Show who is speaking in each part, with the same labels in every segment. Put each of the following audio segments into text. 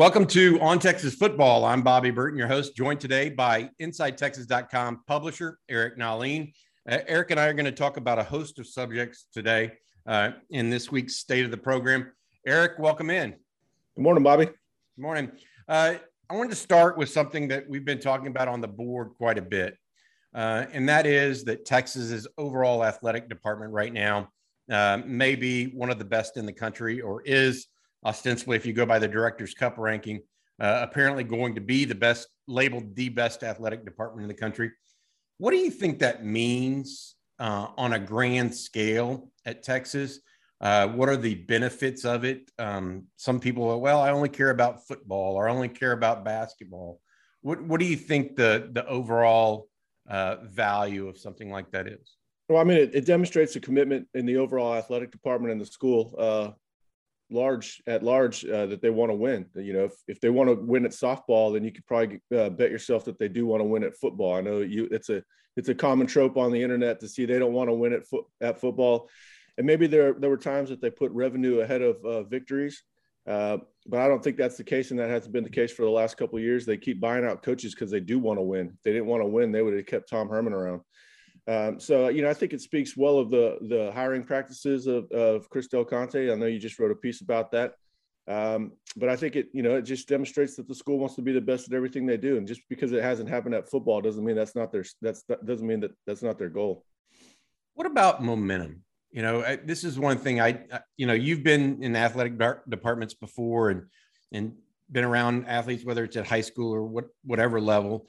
Speaker 1: welcome to On Texas Football. I'm Bobby Burton, your host, joined today by InsideTexas.com publisher Eric Nahlin. Uh, Eric and I are going to talk about a host of subjects today uh, in this week's State of the Program. Eric, welcome in.
Speaker 2: Good morning, Bobby. Good
Speaker 1: morning. Uh, I wanted to start with something that we've been talking about on the board quite a bit, uh, and that is that Texas's overall athletic department right now uh, may be one of the best in the country or is – ostensibly, if you go by the Directors Cup ranking, uh, apparently going to be the best, labeled the best athletic department in the country. What do you think that means uh, on a grand scale at Texas? Uh, what are the benefits of it? Um, some people are, well, I only care about football or I only care about basketball. What, what do you think the, the overall uh, value of something like that is?
Speaker 2: Well, I mean, it, it, demonstrates a commitment in the overall athletic department in the school. Uh, large at large uh, that they want to win. You know, if, if they want to win at softball, then you could probably uh, bet yourself that they do want to win at football. I know you it's a it's a common trope on the internet to see they don't want to win at foot at football, and maybe there there were times that they put revenue ahead of uh, victories. Uh, but I don't think that's the case, and that hasn't been the case for the last couple years. They keep buying out coaches because they do want to win. If they didn't want to win, they would have kept Tom Herman around. Um, so you know, I think it speaks well of the the hiring practices of, of Chris Del Conte. I know you just wrote a piece about that, um, but I think it you know it just demonstrates that the school wants to be the best at everything they do, and just because it hasn't happened at football doesn't mean that's not their that's that doesn't mean that that's not their goal.
Speaker 1: What about momentum? You know, this is one thing I you know you've been in athletic departments before and and been around athletes whether it's at high school or what whatever level.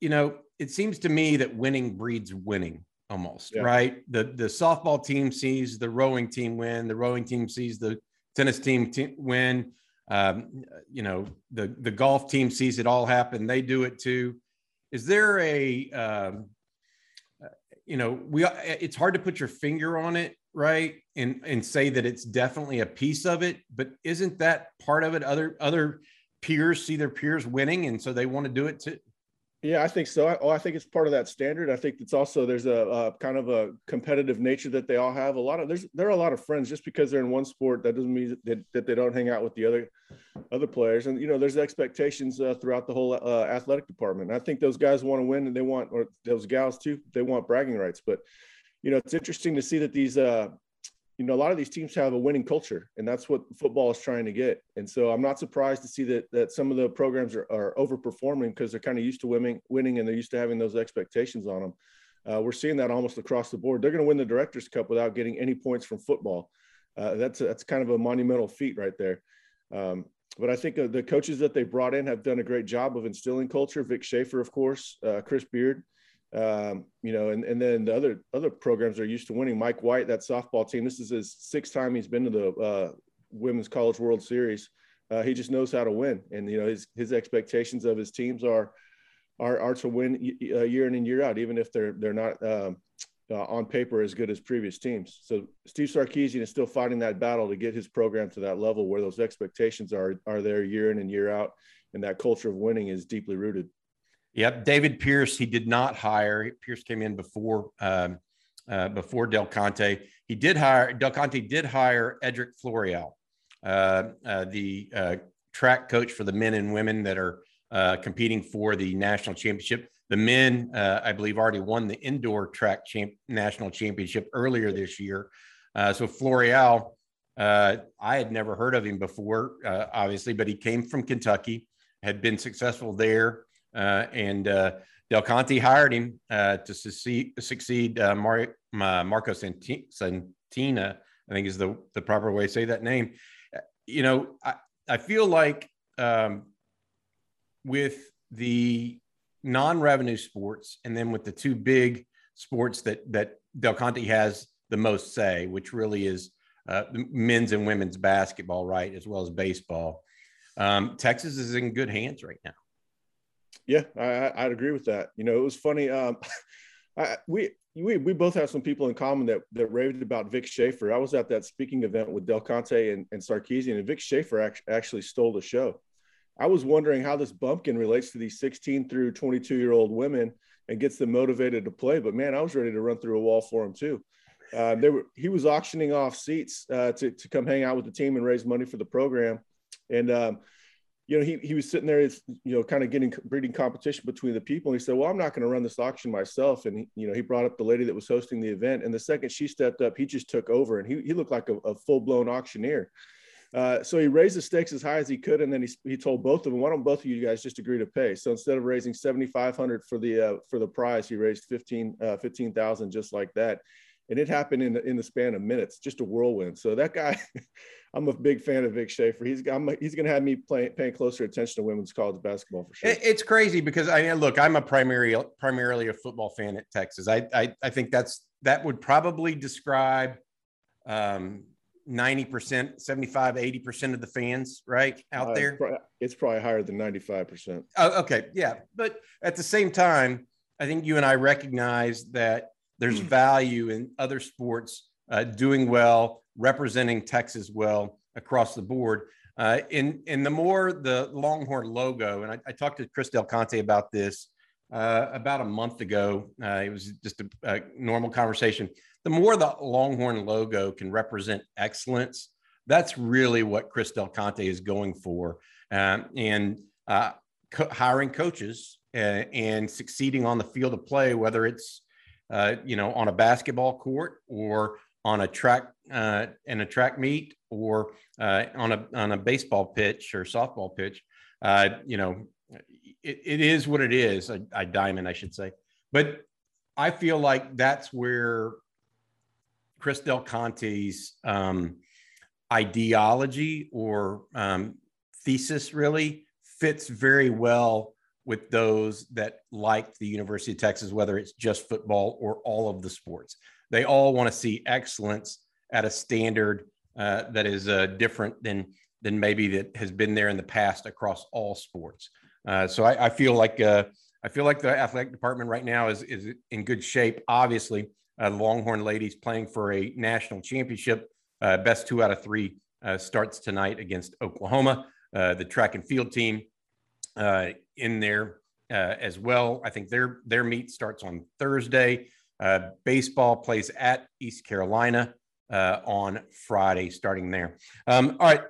Speaker 1: You know, it seems to me that winning breeds winning almost yeah. right? The the softball team sees the rowing team win the rowing team sees the tennis team win. Um, you know the the golf team sees it all happen. They do it too. Is there a um, you know we it's hard to put your finger on it right? And and say that it's definitely a piece of it but isn't that part of it? Other other peers see their peers winning and so they want to do it too
Speaker 2: yeah, I think so. I, oh, I think it's part of that standard. I think it's also there's a, a, kind of a competitive nature that they all have. A lot of there's there are a lot of friends just because they're in one sport. That doesn't mean that, that they don't hang out with the other other players. And you know, there's expectations uh, throughout the whole uh, athletic department. I think those guys want to win, and they want, or those gals too, they want bragging rights. But you know, it's interesting to see that these uh, you know, a lot of these teams have a winning culture, and that's what football is trying to get. And so I'm not surprised to see that that some of the programs are, are overperforming because they're kind of used to winning, winning, and they're used to having those expectations on them. Uh, we're seeing that almost across the board. They're going to win the Directors Cup without getting any points from football. Uh, that's a, that's kind of a monumental feat right there. Um, but I think uh, the coaches that they brought in have done a great job of instilling culture. Vic Schaefer, of course, uh, Chris Beard um, you know, and, and then the other other programs are used to winning. Mike White, that softball team, this is his sixth time he's been to the uh, Women's College World Series. Uh, he just knows how to win, and you know his his expectations of his teams are are are to win year in and year out, even if they're they're not um, uh, on paper as good as previous teams. So Steve Sarkisian is still fighting that battle to get his program to that level where those expectations are are there year in and year out, and that culture of winning is deeply rooted.
Speaker 1: Yep, David Pierce. He did not hire. Pierce came in before um, uh, before Del Conte. He did hire. Del Conte did hire Edric Floreal, uh, uh, the uh, track coach for the men and women that are uh, competing for the national championship. The men, uh, I believe, already won the indoor track champ- national championship earlier this year. so Floreal, I had never heard of him before, obviously, but he came from Kentucky, had been successful there. Uh, and uh, Del Conte hired him uh, to succeed, succeed Mar- Marco Santina, I think is the, the proper way to say that name. You know, I, I feel like um, with the non-revenue sports and then with the two big sports that that Del Conte has the most say, which really is uh, men's and women's basketball, right, as well as baseball. Um, Texas is in good hands right now.
Speaker 2: Yeah, I, would agree with that. You know, it was funny. Um, I, we we we both have some people in common that that raved about Vic Schaefer. I was at that speaking event with Del Conte and, and Sarkisian, and Vic Schaefer act, actually stole the show. I was wondering how this bumpkin relates to these 16 through 22 year old women and gets them motivated to play. But man, I was ready to run through a wall for him too. Uh, they were he was auctioning off seats uh, to to come hang out with the team and raise money for the program and um, you know, he, he was sitting there, you know, kind of getting breeding competition between the people. And he said, well, I'm not going to run this auction myself. And, he, you know, he brought up the lady that was hosting the event. And the second she stepped up, he just took over and he, he looked like a, a full blown auctioneer. Uh, so he raised the stakes as high as he could. And then he, he told both of them, why don't both of you guys just agree to pay? So instead of raising 7,500 for the, uh, for the prize, he raised 15, uh, 15,000 just like that. And it happened in in the span of minutes, just a whirlwind. So that guy, I'm a big fan of Vic Schaefer. He's I'm, he's going to have me play, paying closer attention to women's college basketball for sure.
Speaker 1: It's crazy because I mean, look, I'm a primary primarily a football fan at Texas. I I, I think that's that would probably describe um, 90%, 75, 80% of the fans, right out uh, there.
Speaker 2: It's probably, it's probably higher than 95%.
Speaker 1: Oh, okay. Yeah. But at the same time, I think you and I recognize that there's value in other sports uh, doing well, representing Texas well across the board. Uh, in, in the more the Longhorn logo, and I, I talked to Chris Del Conte about this uh, about a month ago. Uh, it was just a, a, normal conversation. The more the Longhorn logo can represent excellence, that's really what Chris Del Conte is going for. Um, and uh, co- hiring coaches uh, and succeeding on the field of play, whether it's uh, you know on a basketball court or on a track uh, in a track meet or uh, on a on a baseball pitch or softball pitch. Uh, you know, it, it is what it is. A, a, diamond, I should say. But I feel like that's where Chris Del Conte's um, ideology or um, thesis really fits very well with those that like the University of Texas, whether it's just football or all of the sports. They all want to see excellence at a standard uh, that is uh, different than than maybe that has been there in the past across all sports. Uh, so I, I, feel like uh, I feel like the athletic department right now is is in good shape. Obviously, uh, the Longhorn ladies playing for a national championship. Uh, best two out of three starts tonight against Oklahoma. the track and field team in there as well. I think their their meet starts on Thursday. Uh, baseball plays at East Carolina uh, on Friday, starting there. Um, all right,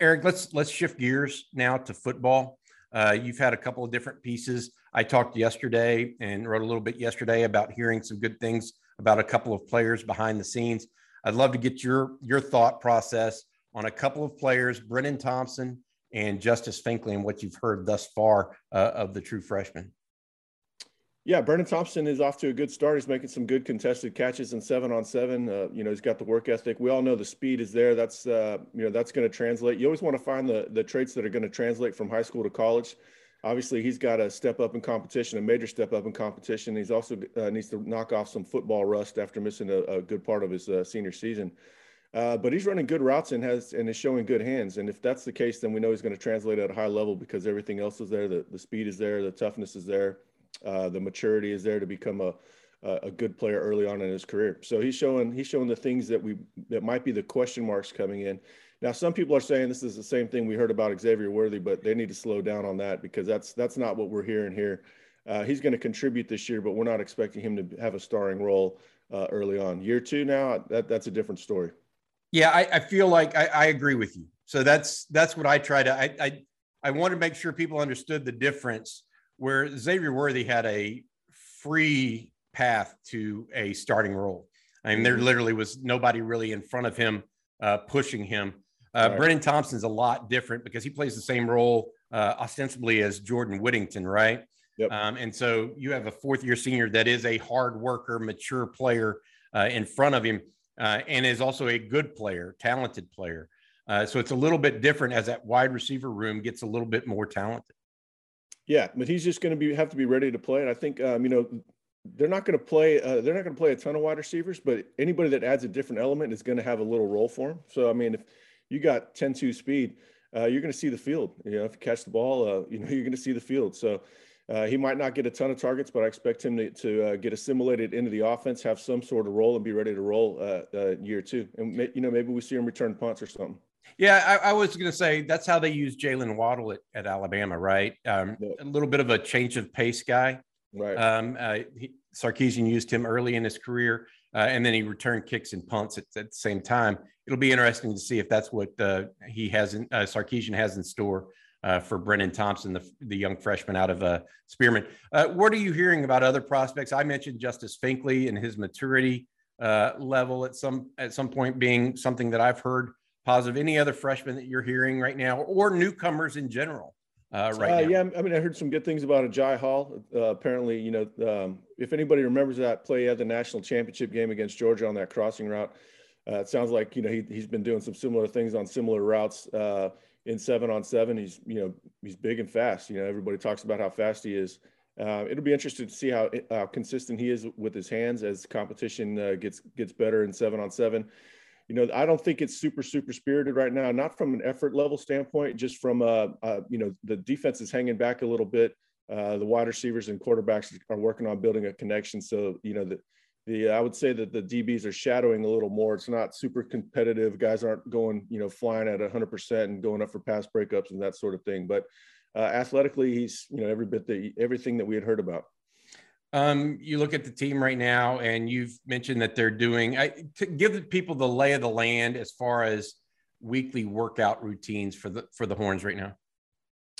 Speaker 1: Eric, let's let's shift gears now to football. Uh, you've had a couple of different pieces. I talked yesterday and wrote a little bit yesterday about hearing some good things about a couple of players behind the scenes. I'd love to get your your thought process on a couple of players, Brennan Thompson and Justice Finkley, and what you've heard thus far uh, of the true freshman.
Speaker 2: Yeah, Brennan Thompson is off to a good start. He's making some good contested catches and seven on seven. Uh, you know, he's got the work ethic. We all know the speed is there. That's uh, you know that's going to translate. You always want to find the the traits that are going to translate from high school to college. Obviously, he's got a step up in competition, a major step up in competition. He's also uh, needs to knock off some football rust after missing a, a good part of his uh, senior season. Uh, but he's running good routes and has and is showing good hands. And if that's the case, then we know he's going to translate at a high level because everything else is there. The the speed is there. The toughness is there uh, the maturity is there to become a a good player early on in his career. So he's showing he's showing the things that we that might be the question marks coming in. Now some people are saying this is the same thing we heard about Xavier Worthy, but they need to slow down on that because that's that's not what we're hearing here. Uh, he's going to contribute this year, but we're not expecting him to have a starring role uh, early on. Year two now, that that's a different story.
Speaker 1: Yeah, I, I feel like I, I, agree with you. So that's that's what I try to. I, I I want to make sure people understood the difference where Xavier Worthy had a free path to a starting role. I mean, there mm-hmm. literally was nobody really in front of him uh, pushing him. Uh, right. Brennan Thompson's a lot different because he plays the same role uh, ostensibly as Jordan Whittington, right? Yep. Um, and so you have a fourth year senior that is a hard worker, mature player uh, in front of him uh, and is also a good player, talented player. Uh, so it's a little bit different as that wide receiver room gets a little bit more talented.
Speaker 2: Yeah, but he's just going to be have to be ready to play. And I think um, you know they're not going to play. Uh, they're not going to play a ton of wide receivers, but anybody that adds a different element is going to have a little role for him. So I mean, if you got 10-2 speed, uh, you're going to see the field. You know, if you catch the ball, uh, you know you're going to see the field. So. Uh, he might not get a ton of targets, but I expect him to, to uh, get assimilated into the offense, have some sort of role, and be ready to roll uh, year two. And you know, maybe we see him return punts or something.
Speaker 1: Yeah, I, I was going to say that's how they use Jaylen Waddle at, at Alabama, right? Um, yeah. A little bit of a change of pace guy.
Speaker 2: Right.
Speaker 1: Um, uh, he, Sarkisian used him early in his career, uh, and then he returned kicks and punts at, at, the same time. It'll be interesting to see if that's what uh, he has in uh, Sarkisian has in store uh, for Brennan Thompson, the, the young freshman out of uh, Spearman. Uh, what are you hearing about other prospects? I mentioned Justice Finkley and his maturity uh, level at some at some point being something that I've heard positive. Any other freshmen that you're hearing right now, or newcomers in general? Uh, right uh,
Speaker 2: yeah, I mean, I heard some good things about Agiye Hall. apparently, you know, um, if anybody remembers that play at the national championship game against Georgia on that crossing route, it sounds like you know he, he's been doing some similar things on similar routes in seven on seven. He's you know he's big and fast. You know everybody talks about how fast he is. Uh, it'll be interesting to see how uh, consistent he is with his hands as competition uh, gets gets better in seven on seven. You know, I don't think it's super super spirited right now. Not from an effort level standpoint, just from uh, uh you know the defense is hanging back a little bit. Uh, the wide receivers and quarterbacks are working on building a connection. So you know the the I would say that the DBs are shadowing a little more. It's not super competitive. Guys aren't going, you know, flying at 100% and going up for pass breakups and that sort of thing. But uh, athletically, he's you know every bit the everything that we had heard about.
Speaker 1: Um, you look at the team right now, and you've mentioned that they're doing. I, to give people the lay of the land as far as weekly workout routines for the for the horns right now.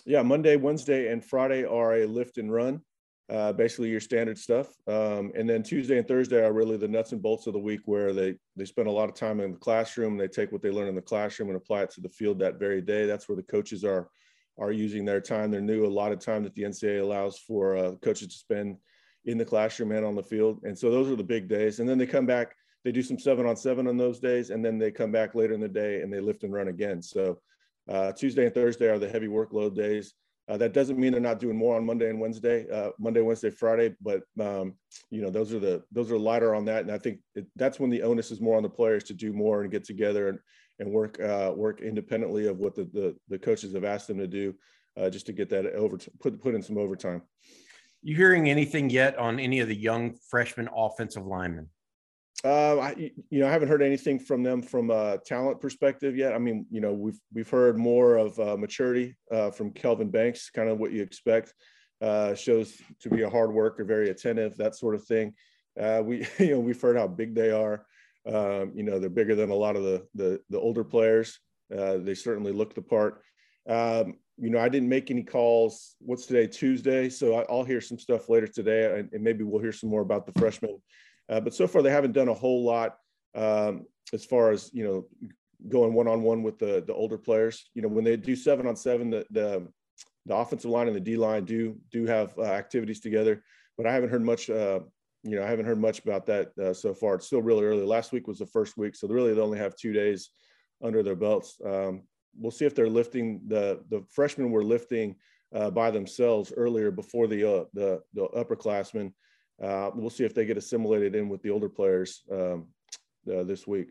Speaker 2: Yeah, Monday, Wednesday, and Friday are a lift and run uh, basically your standard stuff. Um, and then Tuesday and Thursday are really the nuts and bolts of the week where they, they spend a lot of time in the classroom. They take what they learn in the classroom and apply it to the field that very day. That's where the coaches are, are using their time. They're new a lot of time that the NCAA allows for uh, coaches to spend in the classroom and on the field. And so those are the big days. And then they come back, they do some seven on seven on those days. And then they come back later in the day and they lift and run again. So uh, Tuesday and Thursday are the heavy workload days. Uh, that doesn't mean they're not doing more on Monday and Wednesday, uh, Monday, Wednesday, Friday, but um, you know those are the those are lighter on that, and I think it, that's when the onus is more on the players to do more and get together and and work uh, work independently of what the, the, the coaches have asked them to do, uh, just to get that over put put in some overtime.
Speaker 1: You hearing anything yet on any of the young freshman offensive linemen?
Speaker 2: Uh, I, you know, I haven't heard anything from them from a talent perspective yet. I mean, you know, we've we've heard more of uh, maturity uh, from Kelvin Banks, kind of what you expect. Uh, shows to be a hard worker, very attentive, that sort of thing. Uh, we, you know, we've heard how big they are. Um, you know, they're bigger than a lot of the the, the older players. Uh, they certainly look the part. Um, you know, I didn't make any calls. What's today? Tuesday. So I, will hear some stuff later today, and, maybe we'll hear some more about the freshmen uh, but so far, they haven't done a whole lot um, as far as you know going one on one with the the older players. You know, when they do seven on seven, the the, the offensive line and the D line do do have uh, activities together. But I haven't heard much. Uh, you know, I haven't heard much about that uh, so far. It's still really early. Last week was the first week, so really they only have two days under their belts. Um, we'll see if they're lifting the the freshmen were lifting uh, by themselves earlier before the uh, the the upperclassmen uh, we'll see if they get assimilated in with the older players um, uh, this week.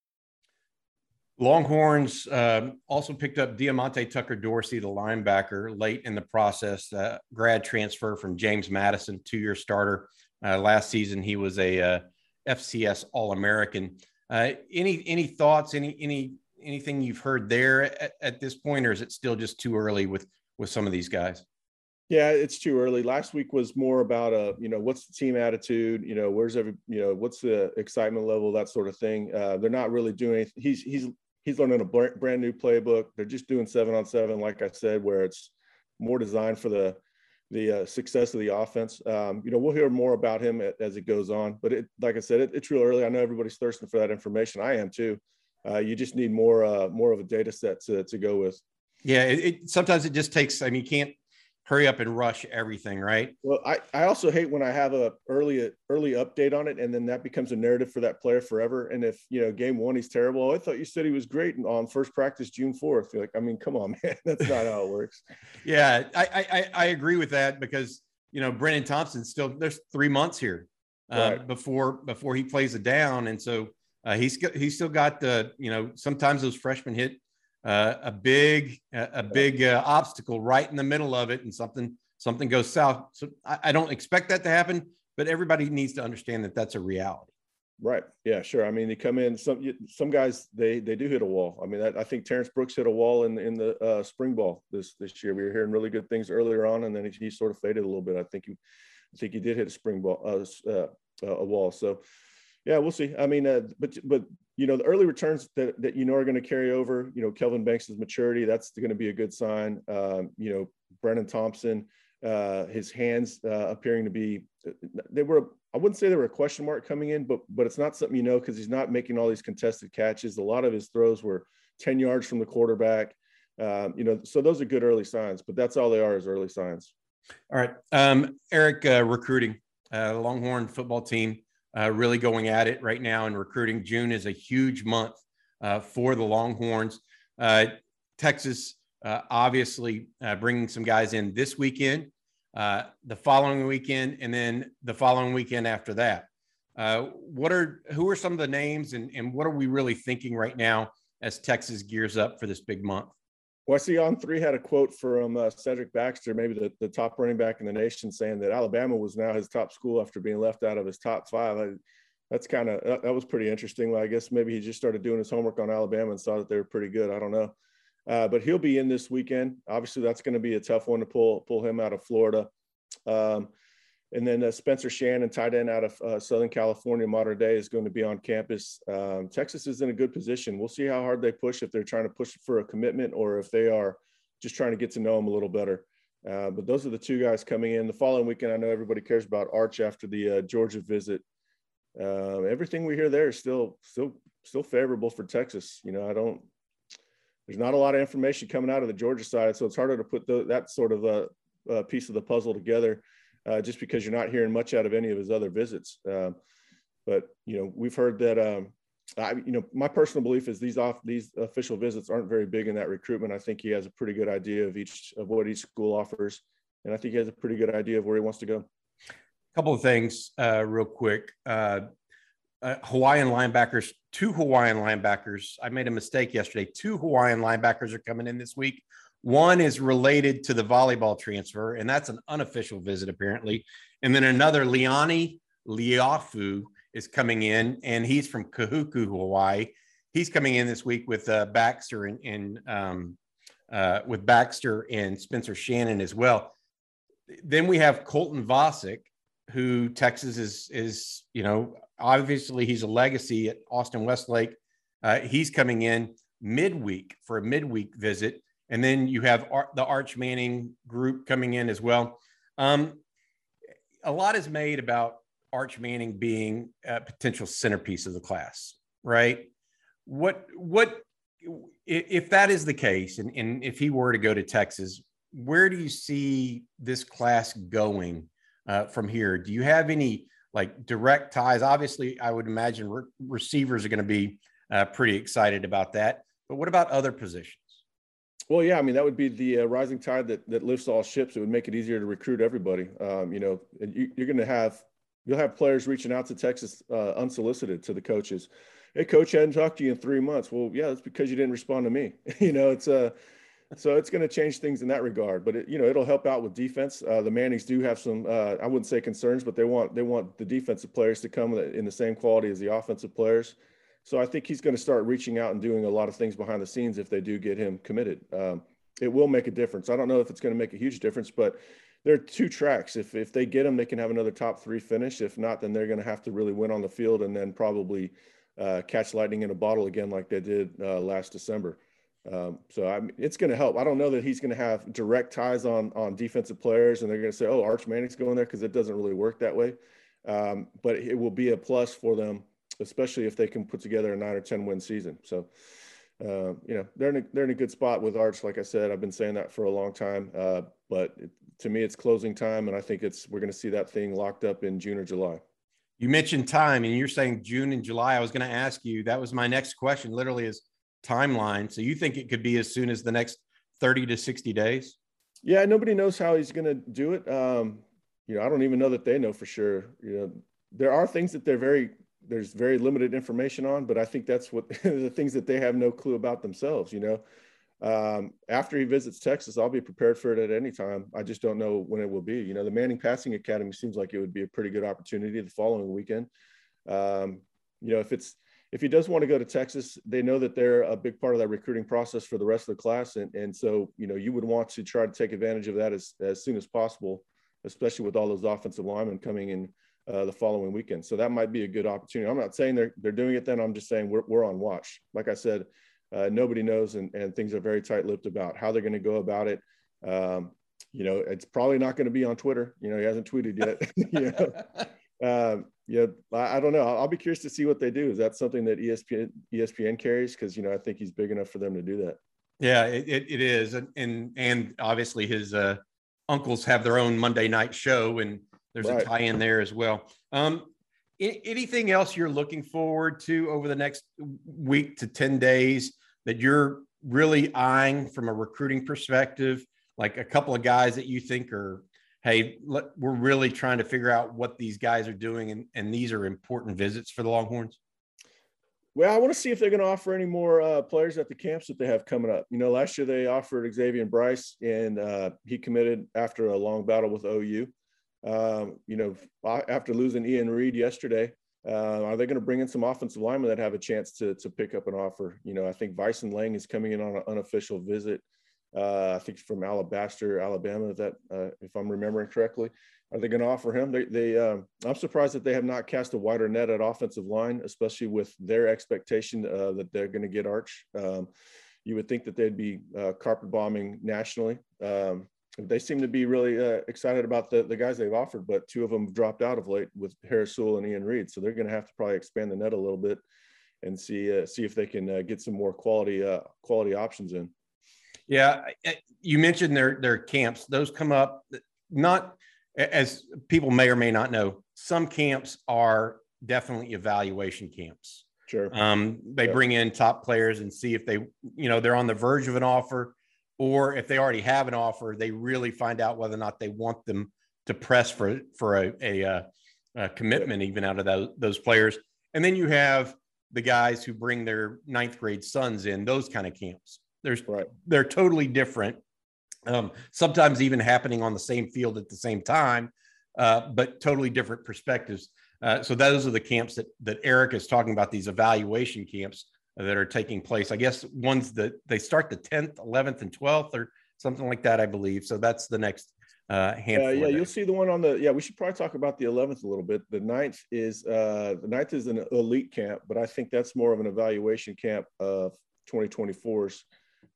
Speaker 1: Longhorns uh, also picked up Diamonte Tucker Dorsey, the linebacker, late in the process. Uh, grad transfer from James Madison, two-year starter. Uh, last season, he was a uh, FCS All American. Uh, any any thoughts? Any any anything you've heard there at, at, this point, or is it still just too early with with some of these guys?
Speaker 2: Yeah, it's too early. Last week was more about uh, you know, what's the team attitude? You know, where's every, you know, what's the excitement level, that sort of thing. Uh, they're not really doing. Anything. He's he's he's learning a brand new playbook. They're just doing seven on seven, like I said, where it's more designed for the the uh, success of the offense. Um, you know, we'll hear more about him as it goes on. But it, like I said, it, it's real early. I know everybody's thirsting for that information. I am too. Uh, you just need more uh, more of a data set to to go with.
Speaker 1: Yeah, it, it, sometimes it just takes. I mean, you can't hurry up and rush everything, right?
Speaker 2: Well, I, I also hate when I have a early early update on it, and then that becomes a narrative for that player forever. And if you know game one he's terrible, oh, I thought you said he was great on first practice June fourth. You're like, I mean, come on, man, that's not how it works.
Speaker 1: yeah, I, I I agree with that because you know, Brennan Thompson still there's three months here uh, right. before before he plays it down, and so uh, he's he's still got the you know sometimes those freshmen hit uh, a big a big uh, obstacle right in the middle of it, and something something goes south. So I, I don't expect that to happen, but everybody needs to understand that that's a reality.
Speaker 2: Right. Yeah. Sure. I mean, they come in. Some some guys they they do hit a wall. I mean, I, I think Terrance Brooks hit a wall in in the uh, spring ball this this year. We were hearing really good things earlier on, and then he, he sort of faded a little bit. I think he, I think he did hit a spring ball, uh, uh, a wall. So, yeah, we'll see. I mean, uh, but but you know, the early returns that that you know are going to carry over. You know, Kelvin Banks's maturity. That's going to be a good sign. Um, you know, Brennan Thompson uh, his hands uh, appearing to be they were I wouldn't say they were a question mark coming in, but but it's not something you know because he's not making all these contested catches. A lot of his throws were 10 yards from the quarterback. Um, you know, so those are good early signs, but that's all they are is early signs.
Speaker 1: All right, um, Eric, uh, recruiting uh, Longhorn football team uh, really going at it right now in recruiting. June is a huge month uh, for the Longhorns. Uh, Texas uh, obviously uh, bringing some guys in this weekend, uh, the following weekend, and then the following weekend after that. What are who are some of the names, and, and what are we really thinking right now as Texas gears up for this big month?
Speaker 2: Well, I see On3 had a quote from uh, Cedric Baxter, maybe the, the top running back in the nation, saying that Alabama was now his top school after being left out of his top five. I, that's kind of that, that was pretty interesting. I guess maybe he just started doing his homework on Alabama and saw that they were pretty good. I don't know. Uh, but he'll be in this weekend. Obviously, that's going to be a tough one to pull pull him out of Florida. Um, and then uh, Spencer Shannon, tight end out of uh, Southern California, Mater Dei, is going to be on campus. Um, Texas is in a good position. We'll see how hard they push if they're trying to push for a commitment or if they are just trying to get to know him a little better. Uh, but those are the two guys coming in. The following weekend, I know everybody cares about Arch after the uh, Georgia visit. Uh, everything we hear there is still still still favorable for Texas. You know, I don't there's not a lot of information coming out of the Georgia side, so it's harder to put the, that sort of a, a, piece of the puzzle together, uh, just because you're not hearing much out of any of his other visits. Um, but you know, we've heard that. Um, I, you know, my personal belief is these off these official visits aren't very big in that recruitment. I think he has a pretty good idea of each of what each school offers, and I think he has a pretty good idea of where he wants to go.
Speaker 1: A couple of things, uh, real quick. Uh, uh, Hawaiian linebackers, two Hawaiian linebackers. I made a mistake yesterday. Two Hawaiian linebackers are coming in this week. One is related to the volleyball transfer, and that's an unofficial visit apparently. And then another, Liona Lefau, is coming in, and he's from Kahuku, Hawaii. He's coming in this week with uh, Baxter and, and um, uh, with Baxter and Spencer Shannon as well. Then we have Colton Vasek, who Texas is is you know obviously he's a legacy at Austin Westlake. Uh, he's coming in midweek for a midweek visit, and then you have Ar- the Arch Manning group coming in as well. Um, a lot is made about Arch Manning being a potential centerpiece of the class, right? What what if that is the case, and, and if he were to go to Texas, where do you see this class going uh, from here? Do you have any like direct ties? Obviously, I would imagine re- receivers are going to be uh, pretty excited about that. But what about other positions?
Speaker 2: Well, yeah, I mean that would be the uh, rising tide that that lifts all ships. It would make it easier to recruit everybody. Um, you know, you, are going to have you'll have players reaching out to Texas uh, unsolicited to the coaches. Hey, coach, I hadn't talked to you in three months. Well, yeah, that's because you didn't respond to me. you know, it's a uh, so it's going to change things in that regard. But it, you know, it'll help out with defense. Uh, the Mannings do have some, uh, I wouldn't say concerns, but they want they want the defensive players to come in the same quality as the offensive players. So I think he's going to start reaching out and doing a lot of things behind the scenes if they do get him committed. Um, it will make a difference. I don't know if it's going to make a huge difference, but there are two tracks. If if they get him, they can have another top three finish. If not, then they're going to have to really win on the field and then probably uh, catch lightning in a bottle again like they did uh, last December. Um, so I mean, it's going to help. I don't know that he's going to have direct ties on on defensive players, and they're going to say, "Oh, Arch Manning's going there," because it doesn't really work that way. Um, but it will be a plus for them, especially if they can put together a nine or ten win season. So, uh, you know, they're in a, they're in a good spot with Arch. Like I said, I've been saying that for a long time. Uh, but it, to me, it's closing time, and I think it's we're going to see that thing locked up in June or July.
Speaker 1: You mentioned time, and you're saying June and July. I was going to ask you. That was my next question. Literally, is timeline. So you think it could be as soon as the next 30 to 60 days?
Speaker 2: Yeah, nobody knows how he's going to do it. Um, you know, I don't even know that they know for sure. You know, there are things that they're very there's very limited information on, but I think that's what the things that they have no clue about themselves. You know, um, after he visits Texas, I'll be prepared for it at any time. I just don't know when it will be. You know, the Manning Passing Academy seems like it would be a pretty good opportunity the following weekend. Um, you know, if it's if he does want to go to Texas, they know that they're a big part of that recruiting process for the rest of the class, and and so you know you would want to try to take advantage of that as as soon as possible, especially with all those offensive linemen coming in uh, the following weekend. So that might be a good opportunity. I'm not saying they're they're doing it. Then I'm just saying we're we're on watch. Like I said, uh, nobody knows, and and things are very tight-lipped about how they're going to go about it. Um, you know, it's probably not going to be on Twitter. You know, he hasn't tweeted yet. you know, um, yeah, I, I, don't know. I'll, I'll, be curious to see what they do. Is that something that ESPN ESPN carries? Because you know, I think he's big enough for them to do that.
Speaker 1: Yeah, it, it is, and and and obviously his uh, uncles have their own Monday night show, and there's right. a tie in there as well. Um, anything else you're looking forward to over the next week to 10 days that you're really eyeing from a recruiting perspective like a couple of guys that you think are hey let, we're really trying to figure out what these guys are doing and, and these are important visits for the longhorns
Speaker 2: well i want to see if they're going to offer any more uh, players at the camps that they have coming up you know last year they offered xavier and bryce and uh, he committed after a long battle with ou um, you know, after losing Ian Reed yesterday, uh, are they going to bring in some offensive linemen that have a chance to to pick up an offer? You know, I think Vyson Lang is coming in on an unofficial visit. Uh, I think from Alabaster, Alabama. That, uh, if I'm remembering correctly, are they going to offer him? They, they um, I'm surprised that they have not cast a wider net at offensive line, especially with their expectation uh, that they're going to get Arch. Um, you would think that they'd be uh, carpet bombing nationally. Um, they seem to be really uh, excited about the, the guys they've offered, but two of them dropped out of late with Harris Sewell and Ian Reed. So they're going to have to probably expand the net a little bit and see uh, see if they can uh, get some more quality uh, quality options in.
Speaker 1: Yeah, you mentioned their their camps; those come up not as people may or may not know. Some camps are definitely evaluation camps.
Speaker 2: Sure.
Speaker 1: Um, they bring in top players and see if they, you know, they're on the verge of an offer or if they already have an offer, they really find out whether or not they want them to press for for a, a, uh, a commitment even out of those, those players. And then you have the guys who bring their ninth grade sons in those kind of camps. There's right. they're totally different. Um, sometimes even happening on the same field at the same time, uh, but totally different perspectives. Uh, so those are the camps that that Eric is talking about. These evaluation camps that are taking place. I guess ones that they start the 10th, 11th, and 12th, or something like that, I believe. So that's the next uh, handful.
Speaker 2: Uh, yeah, you'll see the one on the. Yeah, we should probably talk about the 11th a little bit. The 9th is uh, the 9th is an elite camp, but I think that's more of an evaluation camp of 2024s.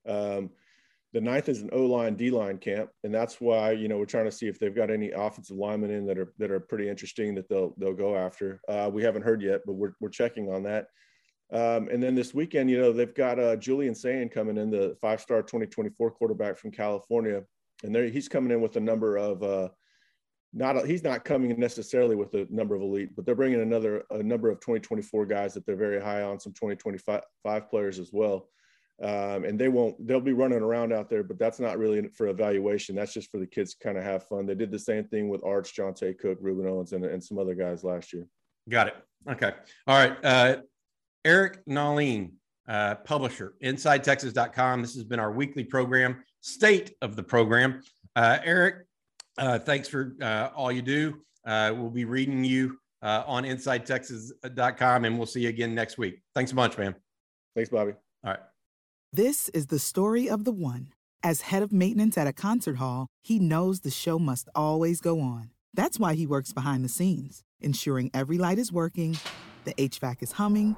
Speaker 2: Um, the ninth is an O line, D line camp, and that's why you know we're trying to see if they've got any offensive linemen in that are that are pretty interesting that they'll they'll go after. Uh, we haven't heard yet, but we're we're checking on that. Um, and then this weekend, you know, they've got uh, Julian Sayin coming in, the five-star 2024 quarterback from California, and there he's coming in with a number of uh, not a, he's not coming necessarily with a number of elite, but they're bringing another a number of 2024 guys that they're very high on, some 2025 players as well. Um, and they won't they'll be running around out there, but that's not really for evaluation. That's just for the kids to kind of have fun. They did the same thing with Arch, Johntay Cook, Rueben Owens, and, and some other guys last year.
Speaker 1: Got it. Okay. All right. Uh, Eric Nahlin, uh, publisher, InsideTexas.com. This has been our weekly program, state of the program. Uh, Eric, uh, thanks for uh, all you do. Uh, we'll be reading you uh, on InsideTexas.com, and we'll see you again next week. Thanks a bunch, man.
Speaker 2: Thanks, Bobby.
Speaker 1: All right.
Speaker 3: This is the story of the one. As head of maintenance at a concert hall, he knows the show must always go on. That's why he works behind the scenes, ensuring every light is working, the HVAC is humming